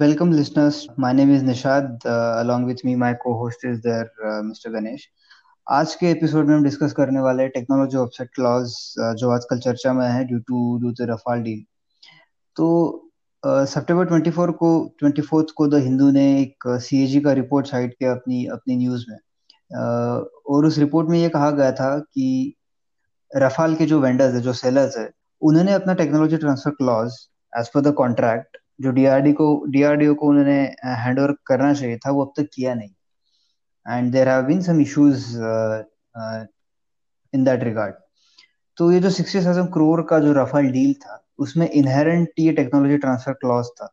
Welcome, listeners. My name is Nishad. Uh, along with me, my co-host is there, uh, Mr. Ganesh. आज के episode में हम discuss करने वाले technology offset clause जो आजकल चर्चा में है due to due to Rafale deal तो सितंबर uh, 24 को 24 को द हिंदू ने एक सीएजी uh, का रिपोर्ट साइट किया अपनी अपनी न्यूज़ में uh, और उस रिपोर्ट में ये कहा गया था कि रफाल के जो वेंडर्स है जो सेलर्स है उन्होंने अपना technology transfer clause as per the contract जो डीआरडी को डीआरडीओ को उन्होंने हैंड ओवर करना चाहिए था वो अब तक किया नहीं। And there have been some issues in that regard तो ये जो सिक्सटी थाउज़ेंड करोड़ का जो रफाल डील था उसमें इनहेरेंट ये टेक्नोलॉजी ट्रांसफ़र क्लॉज था।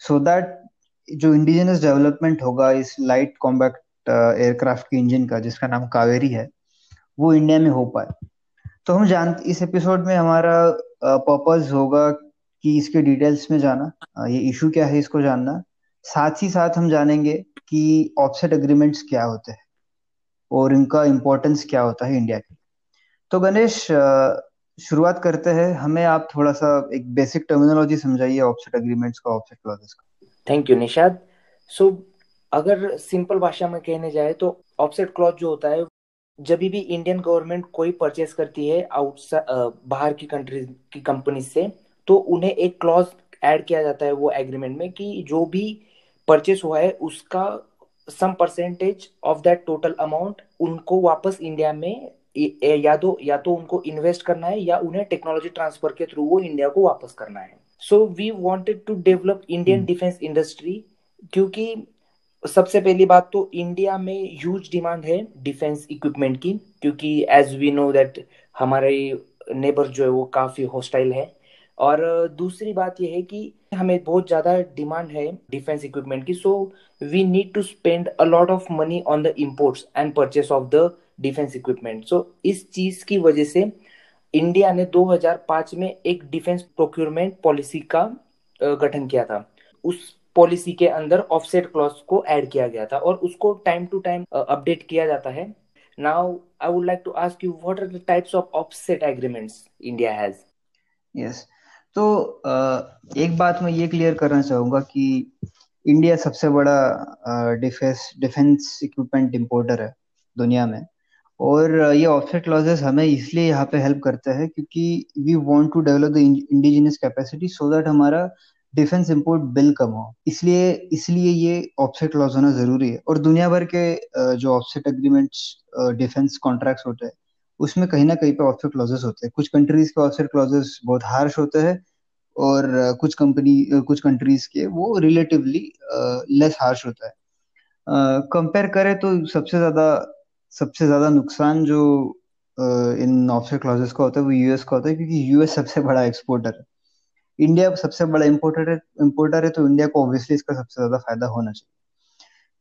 सो so दैट जो इंडिजिनस डेवलपमेंट होगा इस लाइट कॉम्बैक्ट एयरक्राफ्ट के इंजन का जिसका नाम कावेरी है वो इंडिया में हो पाए। तो हम जान इस एपिसोड में हमारा पर्पज uh, होगा कि इसके डिटेल्स में जाना ये इशू क्या है इसको जानना। साथ ही साथ हम जानेंगे कि ऑफसेट एग्रीमेंट्स क्या होते हैं और इनका इम्पोर्टेंस क्या होता है इंडिया के। तो गणेश शुरुआत करते हैं। हमें आप थोड़ा सा एक बेसिक टर्मिनोलॉजी समझाइए ऑफसेट एग्रीमेंट्स का ऑफसेट क्लॉजेस का। थैंक यू निशाद सो अगर सिंपल भाषा में कहने जाए तो ऑफसेट क्लॉज जो होता है, जब भी इंडियन गवर्नमेंट कोई परचेस करती है आउटसाइड बाहर की कंट्रीज़ की कंपनी से तो उन्हें एक क्लॉज ऐड किया जाता है वो एग्रीमेंट में कि जो भी परचेस हुआ है उसका some percentage of that total amount उनको वापस इंडिया में या तो या तो उनको इन्वेस्ट करना है या उन्हें टेक्नोलॉजी ट्रांसफ़र के थ्रू वो इंडिया को वापस करना है। So we wanted to develop Indian defence industry क्योंकि सबसे पहली बात तो इंडिया में ह्यूज डिमांड है डिफेंस इक्विपमेंट की क्योंकि एज वी नो दैट हमारे नेबर जो है वो काफ़ी हॉस्टाइल है। और दूसरी बात यह है कि हमें बहुत ज़्यादा डिमांड है डिफेंस इक्विपमेंट की so we need to spend a lot of money on the imports and purchase of the defence equipment so इस चीज़ की वजह से इंडिया ने 2005 में एक डिफेंस प्रोक्योरमेंट पॉलिसी का गठन किया था। उस पॉलिसी के अंदर ऑफसेट क्लॉज को ऐड किया गया था और उसको टाइम टू टाइम अपडेट किया जाता है। Now I would like to ask you what are the types of offset agreements India has yes तो एक बात मैं ये क्लियर करना चाहूँगा कि इंडिया सबसे बड़ा डिफेंस डिफेंस इक्विपमेंट इंपोर्टर है दुनिया में। और ये ऑफसेट क्लॉजेस हमें इसलिए यहाँ पे हेल्प करते हैं क्योंकि we want to develop the indigenous capacity so that हमारा डिफेंस इंपोर्ट बिल कम हो। इसलिए इसलिए ये ऑफसेट क्लॉज होना ज़रूरी है। और दुनिया भर के जो ऑफसेट एग्रीमेंट्स डिफेंस कॉन्ट्रैक्ट्स होते हैं उसमें कहीं ना कहीं पे ऑफसेट क्लॉजेस होते हैं। कुछ कंट्रीज़ के ऑफसेट क्लॉजेस बहुत हार्श होते हैं और कुछ कंपनी कुछ कंट्रीज़ के वो रिलेटिवली लेस हार्श होता है। कंपेयर करें तो सबसे ज़्यादा सबसे ज़्यादा नुकसान जो इन ऑफसेट क्लॉजेस का होता है वो यूएस का होता है क्योंकि यूएस सबसे बड़ा एक्सपोर्टर है। इंडिया सबसे बड़ा इम्पोर्टर है इम्पोर्टर है तो इंडिया को ऑब्वियसली इसका सबसे ज़्यादा फ़ायदा होना चाहिए।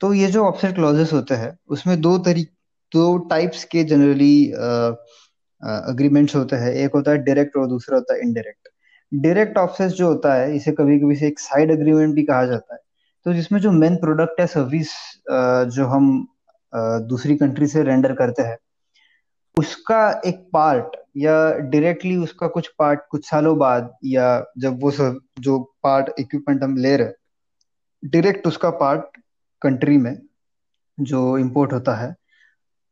तो ये जो ऑफसेट क्लॉजेस होते हैं, उसमें दो तरीके दो टाइप्स के जनरली अग्रीमेंट्स होते हैं। एक होता है डायरेक्ट और दूसरा होता है इनडायरेक्ट डायरेक्ट ऑफसेस जो होता है, इसे कभी कभी से एक साइड अग्रीमेंट भी कहा जाता है। तो जिसमें जो मेन प्रोडक्ट है सर्विस जो हम दूसरी कंट्री से रेंडर करते हैं, उसका एक पार्ट या डायरेक्टली उसका कुछ पार्ट कुछ सालों बाद या जब वो सब, जो पार्ट इक्विपमेंट हम ले रहे डायरेक्ट उसका पार्ट कंट्री में जो इंपोर्ट होता है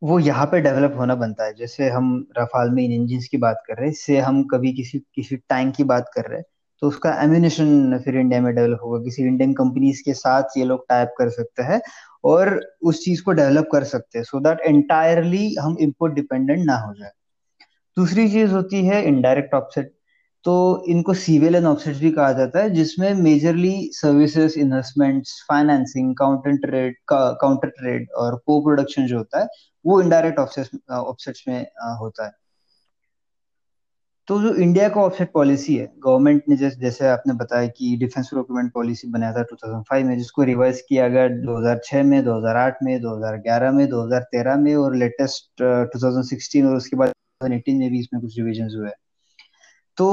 वो यहाँ पे डेवलप होना बनता है। जैसे हम रफाल में इन इंजिन की बात कर रहे हैं, इससे हम कभी किसी किसी टैंक की बात कर रहे हैं तो उसका एम्यूनेशन फिर इंडिया में डेवलप होगा। किसी इंडियन कंपनीज़ के साथ ये लोग टाइप कर सकते हैं और उस चीज़ को डेवलप कर सकते हैं सो दैट एंटायरली हम इम्पोर्ट डिपेंडेंट ना हो जाए। दूसरी चीज़ होती है इनडायरेक्ट ऑफसेट तो इनको सीविल एंड ऑफसेट भी कहा जाता है, जिसमें majorly services investments financing counter trade counter trade और को प्रोडक्शन जो होता है, वो इनडायरेक्ट ऑफसेट्स में होता है। तो जो इंडिया का ऑफसेट पॉलिसी है गवर्नमेंट ने जैसे जैसे आपने बताया कि डिफेंस प्रोक्योरमेंट पॉलिसी बनाया था 2005 में, जिसको रिवाइज किया गया 2006 में 2008 में 2011 में 2013 में और लेटेस्ट 2016 और उसके बाद 2018 में भी इसमें कुछ रिविजन हुए तो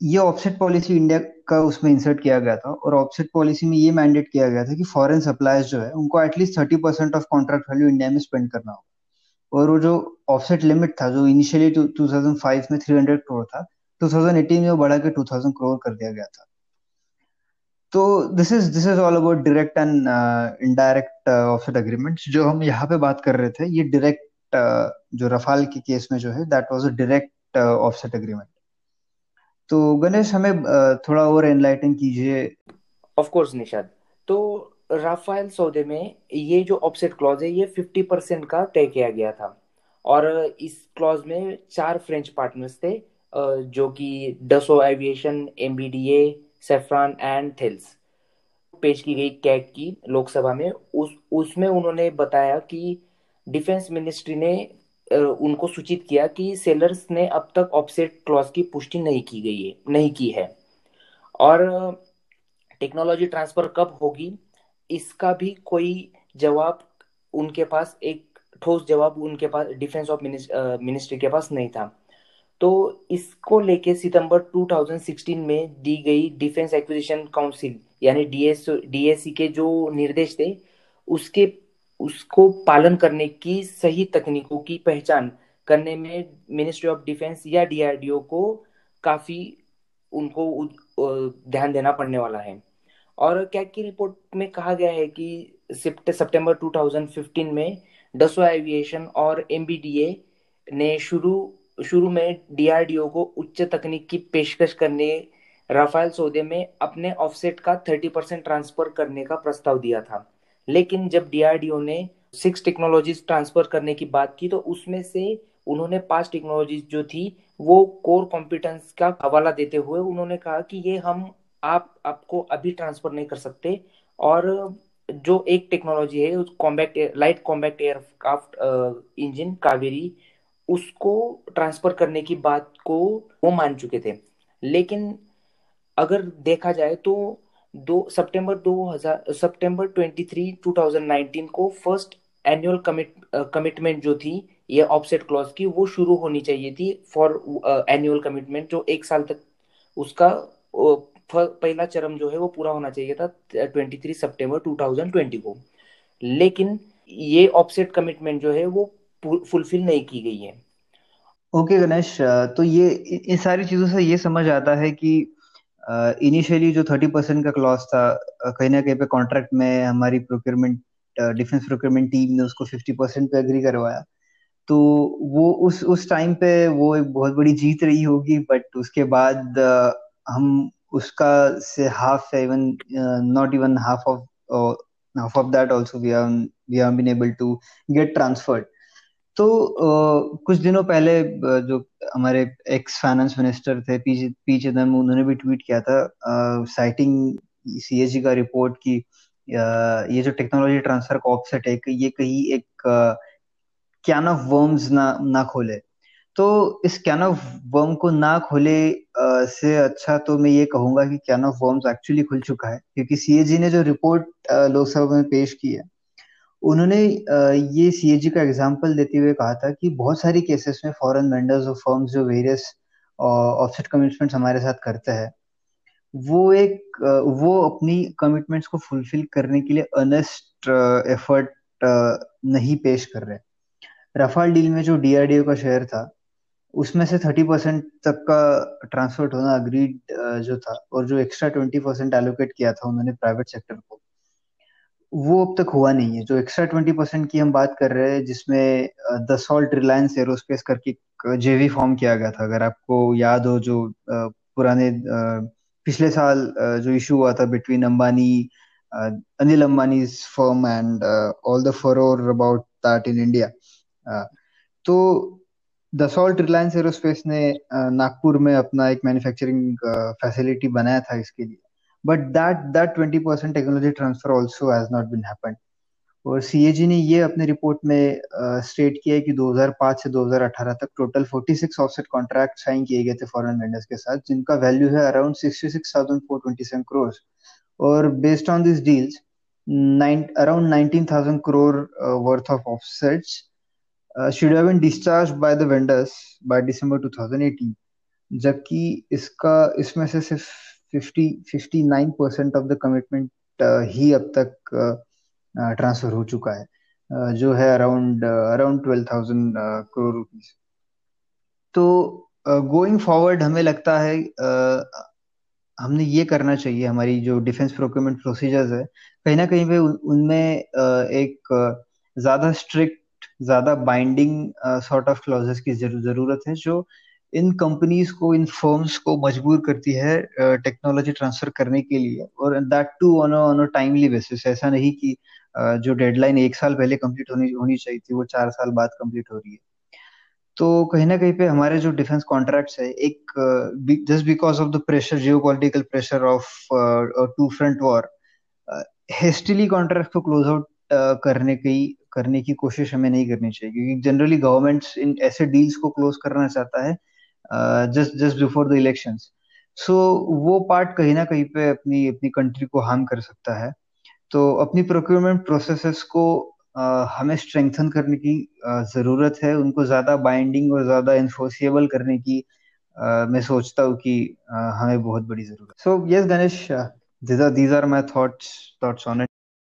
ये ऑफसेट पॉलिसी इंडिया का उसमें इंसर्ट किया गया था और ऑफसेट पॉलिसी में ये मैंडेट किया गया था कि फॉरेन सप्लायर्स जो है उनको at least thirty percent of contract value India में स्पेंड करना होगा। और वो जो ऑफसेट लिमिट था जो इनिशियली टू थाउज़ेंड फाइव में थ्री हंड्रेड करोड़ था टू थाउज़ेंड एटीन में वो बढ़ा के टू थाउज़ेंड करोड़ कर दिया गया था। तो this is this is all about direct and indirect offset agreements जो हम यहाँ पे बात कर रहे थे ये डायरेक्ट uh, जो रफाल के केस में जो है that was a direct offset agreement तो गणेश, हमें थोड़ा और एनलाइटन कीजिए। ऑफ़ कोर्स निशाद तो राफेल सौदे में ये जो ऑफसेट क्लॉज है, ये 50 परसेंट का तय किया गया था। और इस क्लॉज में चार फ्रेंच पार्टनर्स थे जो कि Dassault Aviation MBDA Safran and Thales पेश की गई कैग की लोकसभा में। उस, उसमें उन्होंने बताया कि डिफेंस मिनिस्ट्री ने उनको सूचित किया कि सेलर्स ने अब तक ऑफसेट क्लॉज की पुष्टि नहीं की गई है, नहीं की है। और टेक्नोलॉजी ट्रांसफ़र कब होगी, इसका भी कोई जवाब उनके पास, एक ठोस जवाब उनके पास, डिफेंस ऑफ़ मिनिस्ट्री के पास नहीं था। तो इसको लेके सितंबर 2016 में दी गई डिफेंस एक्विजिशन काउंसिल, यानी डीएस डीएससी के जो निर्देश थे, उसके उसको पालन करने की सही तकनीकों की पहचान करने में मिनिस्ट्री ऑफ़ डिफेंस या डीआरडीओ को काफ़ी उनको ध्यान देना पड़ने वाला है। और कैग की रिपोर्ट में कहा गया है कि सितंबर 2015 में डसो एविएशन और एमबीडीए ने शुरू शुरू में डीआरडीओ को उच्च तकनीक की पेशकश करने राफेल सौदे में अपने ऑफसेट का 30 परसेंट ट्रांसफ़र करने का प्रस्ताव दिया था। लेकिन जब डीआरडीओ ने सिक्स टेक्नोलॉजीज़ ट्रांसफ़र करने की बात की तो उसमें से उन्होंने पाँच टेक्नोलॉजीज़ जो थी, वो कोर कॉम्पिटेंस का हवाला देते हुए उन्होंने कहा कि ये हम, आप, आपको अभी ट्रांसफ़र नहीं कर सकते। और जो एक टेक्नोलॉजी है combat light combat aircraft engine Kaveri, उसको ट्रांसफ़र करने की बात को वो मान चुके थे। लेकिन अगर देखा जाए तो दो सितंबर 2000 सितंबर 23 2019 को फ़र्स्ट एनुअल कमिट कमिटमेंट जो थी ये ऑफसेट क्लॉज की वो शुरू होनी चाहिए थी फॉर एनुअल कमिटमेंट जो एक साल तक उसका uh, पहला चरम जो है वो पूरा होना चाहिए था 23 सितंबर 2020 को। लेकिन ये ऑफसेट कमिटमेंट जो है वो फुलफिल नहीं की गई है। ओके okay, गणेश तो ये इन सारी चीज़ों से ये समझ आता है कि इनिशियली जो थर्टी परसेंट का क्लॉज था कहीं ना कहीं पे कॉन्ट्रैक्ट में हमारी प्रोक्योरमेंट डिफेंस प्रोक्योरमेंट टीम ने उसको फिफ्टी परसेंट पे अग्री करवाया। तो वो उस उस टाइम पे वो एक बहुत बड़ी जीत रही होगी बट उसके बाद हम उसका से half even not even half of half of that also we are we are been able to get transferred तो uh, कुछ दिनों पहले जो हमारे एक्स फाइनेंस मिनिस्टर थे, पी चिदम उन्होंने भी ट्वीट किया था साइटिंग सीएजी का रिपोर्ट की ये जो टेक्नोलॉजी ट्रांसफ़र का ऑफसेट है ये कहीं एक कैन ऑफ़ वर्म्स ना ना खोले। तो इस कैन ऑफ़ वर्म को ना खोले से अच्छा तो मैं ये कहूँगा कि कैन ऑफ़ वर्म्स एक्चुअली खुल चुका है, क्योंकि सीएजी ने जो रिपोर्ट लोकसभा में पेश की है उन्होंने ये सीएजी का एग्ज़ाम्पल देते हुए कहा था कि बहुत सारी केसेस में फॉरेन वेंडर्स और फर्म्स जो वेरियस ऑफसेट कमिटमेंट्स हमारे साथ करते हैं, वो एक वो अपनी कमिटमेंट्स को फुलफिल करने के लिए अनेस्ट एफर्ट नहीं पेश कर रहे। रफाल डील में जो डीआरडीओ का शेयर था, उसमें से थर्टी परसेंट तक का ट्रांसफ़र होना अग्रीड जो था और जो एक्स्ट्रा ट्वेंटी परसेंट एलोकेट किया था उन्होंने प्राइवेट सेक्टर को। वो अब तक हुआ नहीं है। जो एक्स्ट्रा ट्वेंटी परसेंट की हम बात कर रहे हैं, जिसमें द सॉल्ट रिलायंस एरोस्पेस करके जेवी फॉर्म किया गया था, अगर आपको याद हो जो पुराने पिछले साल जो इशू हुआ था between Ambani Anil Ambani firm and all the furore about that in India तो दसॉल्ट रिलायंस एरोस्पेस ने नागपुर में अपना एक मैन्युफैक्चरिंग फैसिलिटी बनाया था इसके लिए। But that that twenty percent technology transfer also has not been happened और सीएजी ने ये अपने रिपोर्ट में स्टेट uh, किया है कि 2005 से 2018 तक टोटल 46 ऑफसेट कॉन्ट्रैक्ट साइन किए गए थे फॉरेन वेंडर्स के साथ जिनका वैल्यू है अराउंड 66,427 करोड़ और based on this deals around 19,000 crore worth of offsets should have been discharged by the vendors by December 2018 जबकि इसका इसमें से सिर्फ़ 50 59 परसेंट ऑफ़ द कमिटमेंट ही अब तक ट्रांसफ़र uh, हो चुका है uh, जो है around around twelve thousand crore rupees तो गोइंग uh, फॉरवर्ड हमें लगता है हमने ये करना चाहिए हमारी जो डिफेंस प्रोक्योरमेंट प्रोसीजर्स है कहीं ना कहीं पे उनमें एक ज़्यादा स्ट्रिक्ट ज़्यादा बाइंडिंग सॉर्ट ऑफ़ क्लॉजेस की ज़रूरत है जो इन कंपनीज़ को इन फर्म्स को मजबूर करती है टेक्नोलॉजी ट्रांसफ़र करने के लिए। और that too on on a timely basis ऐसा नहीं कि uh, जो डेडलाइन एक साल पहले कंप्लीट होनी होनी चाहिए थी वो चार साल बाद कंप्लीट हो रही है। तो कहीं ना कहीं पे हमारे जो डिफेंस कॉन्ट्रैक्ट्स है एक just because of the pressure geopolitical pressure of two front war hastily contract को क्लोज आउट करने की करने की कोशिश हमें नहीं करनी चाहिए। क्योंकि जनरली गवर्नमेंट्स इन ऐसे डील्स को क्लोज करना चाहता है just just before the elections so वो पार्ट कहीं ना कहीं पे अपनी अपनी कंट्री को हार्म कर सकता है। तो अपनी प्रोक्योरमेंट प्रोसेसेस को Uh, हमें स्ट्रेंथन करने की uh, ज़रूरत है। उनको ज़्यादा बाइंडिंग और ज़्यादा इन्फोर्सिएबल करने की uh, मैं सोचता हूँ कि हमें बहुत बड़ी ज़रूरत so yes Ganesh are my thoughts thoughts on it.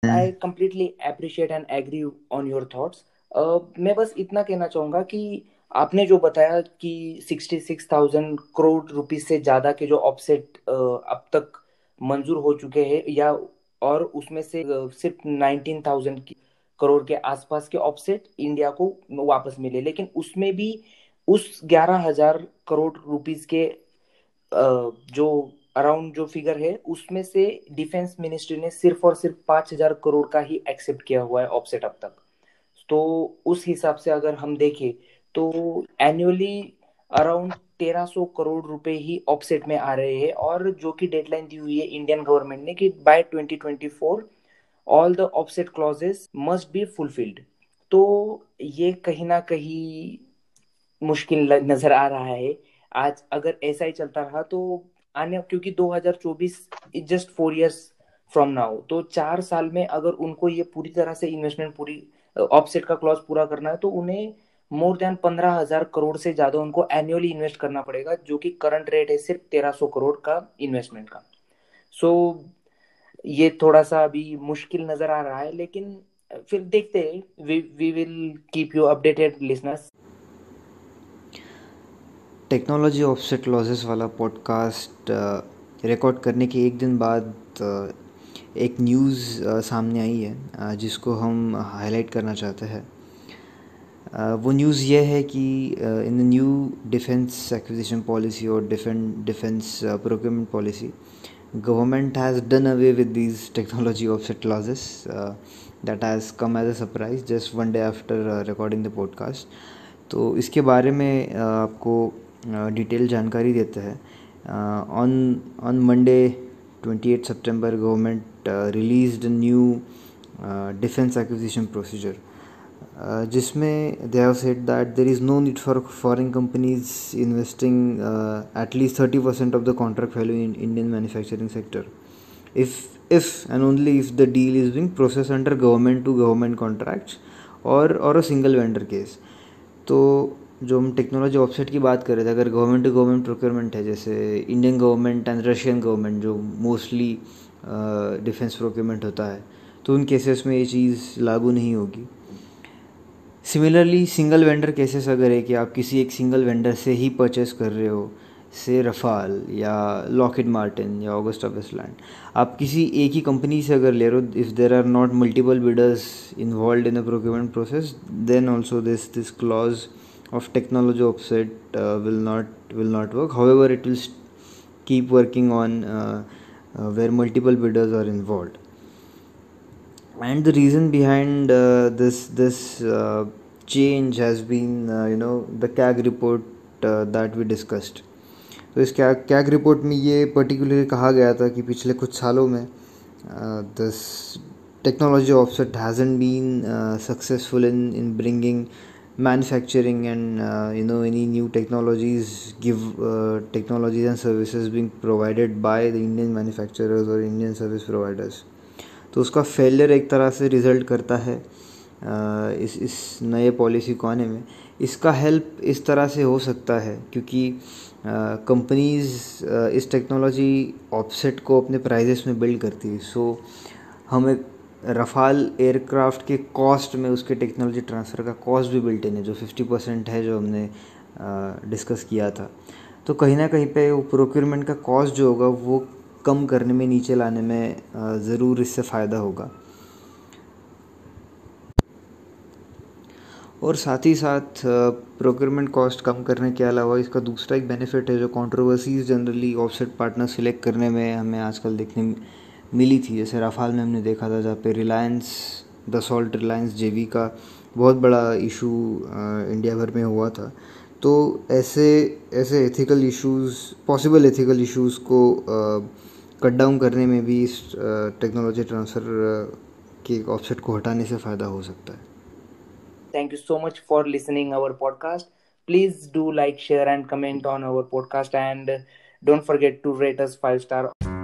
I completely appreciate and agree on your thoughts. Uh, मैं बस इतना कहना चाहूँगा कि आपने जो बताया कि 66,000 करोड़ रुपीस से ज़्यादा के जो ऑफसेट अब तक मंजूर हो चुके हैं या और उसमें से सिर्फ़ 19,000 करोड़ के आसपास के ऑफसेट इंडिया को वापस मिले। लेकिन उसमें भी उस ग्यारह हज़ार करोड़ रुपीस के जो अराउंड जो फिगर है उसमें से डिफेंस मिनिस्ट्री ने सिर्फ़ और सिर्फ़ पाँच हज़ार करोड़ का ही एक्सेप्ट किया हुआ है ऑफसेट अब तक। तो उस हिसाब से अगर हम देखें तो एनुअली अराउंड तेरह सौ करोड़ रुपए ही ऑफसेट में आ रहे हैं और जो कि डेडलाइन दी हुई है इंडियन गवर्नमेंट ने कि by 2024 all the offset clauses must be fulfilled तो ये कहीं ना कहीं मुश्किल नज़र आ रहा है। आज अगर ऐसा ही चलता रहा तो आने क्योंकि 2024 is just four years from now तो चार साल में अगर उनको ये पूरी तरह से इन्वेस्टमेंट पूरी ऑफसेट का क्लॉज पूरा करना है तो उन्हें मोर देन पंद्रह हज़ार करोड़ से ज़्यादा उनको एनुअली इन्वेस्ट करना पड़ेगा जो कि करंट रेट है सिर्फ़ तेरह सौ करोड़ का इन्वेस्टमेंट का। सो so, ये थोड़ा सा अभी मुश्किल नज़र आ रहा है लेकिन फिर देखते हैं। We will keep you updated listeners technology offset losses वाला पॉडकास्ट रिकॉर्ड करने के एक दिन बाद एक न्यूज़ सामने आई है जिसको हम हाईलाइट करना चाहते हैं। वो न्यूज़ ये है कि in new defence acquisition policy और defence defence procurement policy government has done away with these technology of offset clauses that has come as a surprise just one day after recording the podcast तो इसके बारे में आपको detail जानकारी देता है। On on Monday twenty eight September government release new defence acquisition procedure जिसमें they have said that there is no need for foreign companies investing at least thirty percent of the contract value in Indian manufacturing sector if if and only if the deal is being process under government to government contracts और और a single vendor case तो जो हम technology offset की बात कर थे, अगर गवर्नमेंट टू गवर्नमेंट प्रोक्योरमेंट है, जैसे Indian government and Russian government जो मोस्टली डिफेंस प्रोक्योरमेंट होता है तो उन केसेस में ये चीज़ लागू नहीं होगी। सिमिलरली सिंगल वेंडर केसेस अगर है कि आप किसी एक सिंगल वेंडर से ही परचेस कर रहे हो से रफ़ाल या लॉकेट मार्टिन या ऑगस्टा वेस्टलैंड आप किसी एक ही कंपनी से अगर ले रहे हो if there are not multiple bidders involve in the procurement process then also this this clause of technology offset uh, not not work. However it will keep working on uh, uh, where multiple bidders are involved. and the reason behind uh, this this uh, change has been uh, you know the CAG report uh, that we discussed तो इस CAG CAG report में ये particularly कहा गया था कि पिछले कुछ सालों में this technology offset has been successful in in bringing manufacturing and uh, you know any new technologies give uh, technologies and services being provided by the indian manufacturers or indian service providers तो उसका failure एक तरह से result करता है इस इस नए पॉलिसी को आने में। इसका हेल्प इस तरह से हो सकता है क्योंकि कंपनीज़ इस टेक्नोलॉजी ऑफसेट को अपने प्राइजेस में बिल्ड करती है। सो हम एक रफ़ाल एयरक्राफ्ट के कॉस्ट में उसके टेक्नोलॉजी ट्रांसफ़र का कॉस्ट भी बिल्ट इन है, जो फिफ्टी परसेंट है जो हमने डिस्कस किया था। तो कहीं ना कहीं पे वो प्रोक्योरमेंट का कॉस्ट जो होगा, वो कम करने में, नीचे लाने में ज़रूर इससे फ़ायदा होगा। और साथ ही साथ प्रोक्योरमेंट कॉस्ट कम करने के अलावा इसका दूसरा एक बेनिफिट है जो controversies generally offset partner select करने में हमें आजकल देखने मिली थी। जैसे राफाल में हमने देखा था, जहाँ पे रिलायंस द सॉल्ट रिलायंस जेवी का बहुत बड़ा इशू इंडिया भर में हुआ था। तो ऐसे ऐसे ethical issues possible ethical issues को कट डाउन करने में भी इस टेक्नोलॉजी ट्रांसफ़र के ऑफसेट को हटाने से फ़ायदा हो सकता है। Thank you so much for listening our podcast please do like share and comment on our podcast and don't forget to rate us five star